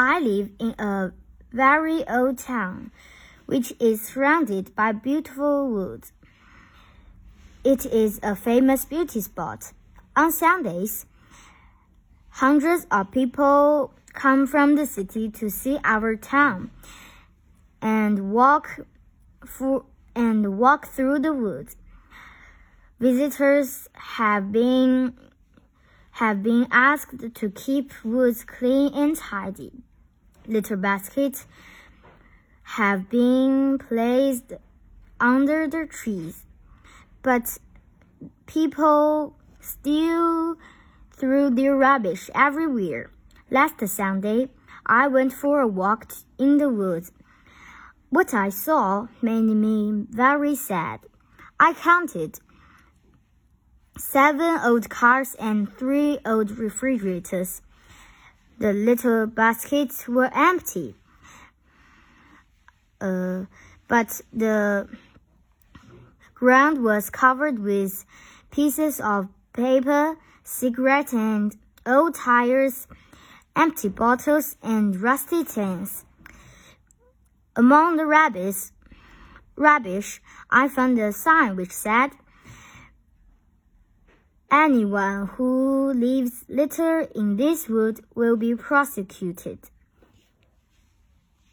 I live in a very old town, which is surrounded by beautiful woods. It is a famous beauty spot. On Sundays, hundreds of people come from the city to see our town and walk for, and walk through the woods. Visitors have been have been asked to keep woods clean and tidy. Litter baskets have been placed under the trees, but people still threw their rubbish everywhere. Last Sunday, I went for a walk in the woods. What I saw made me very sad. I counted seven old cars and three old refrigerators. The little baskets were empty. Uh, but the ground was covered with pieces of paper, cigarette and old tires, empty bottles and rusty tins. Among the rubbish, rubbish, I found a sign which said, Anyone who leaves litter in this wood will be prosecuted.